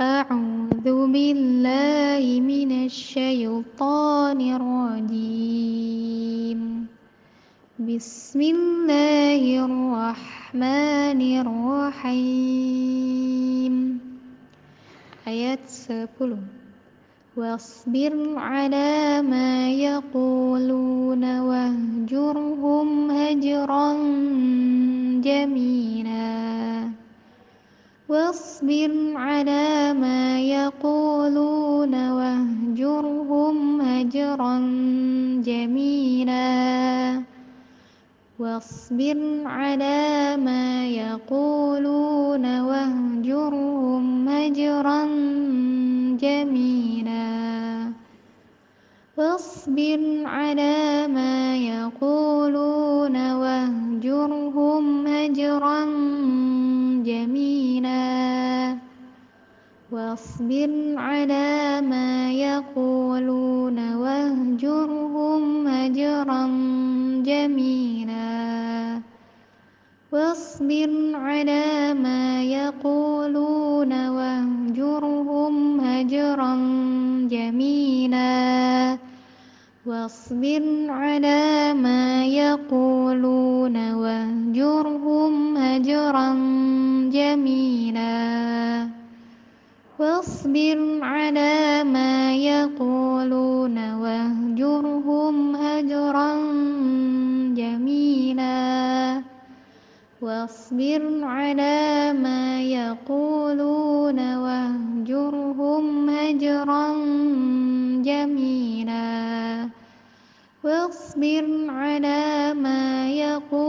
أعوذ بالله من الشيطان الرجيم. بسم الله الرحمن الرحيم. آيات 10 واصبر على ما يقولون واهجرهم هجرا جميلا. واصبر على ما يقولون واهجرهم هجرا جميلا. واصبر على ما يقولون واهجرهم هجرا جميلا. واصبر على ما يقولون واهجرهم هجرا واصبر على ما يقولون واهجرهم هجرا جميلا. واصبر على ما يقولون واهجرهم هجرا جميلا. واصبر على ما يقولون واهجرهم هجرا جميلا. واصبر على ما يقولون واهجرهم هجرا جميلا. واصبر على ما يقولون واهجرهم هجرا جميلا. واصبر على ما يقولون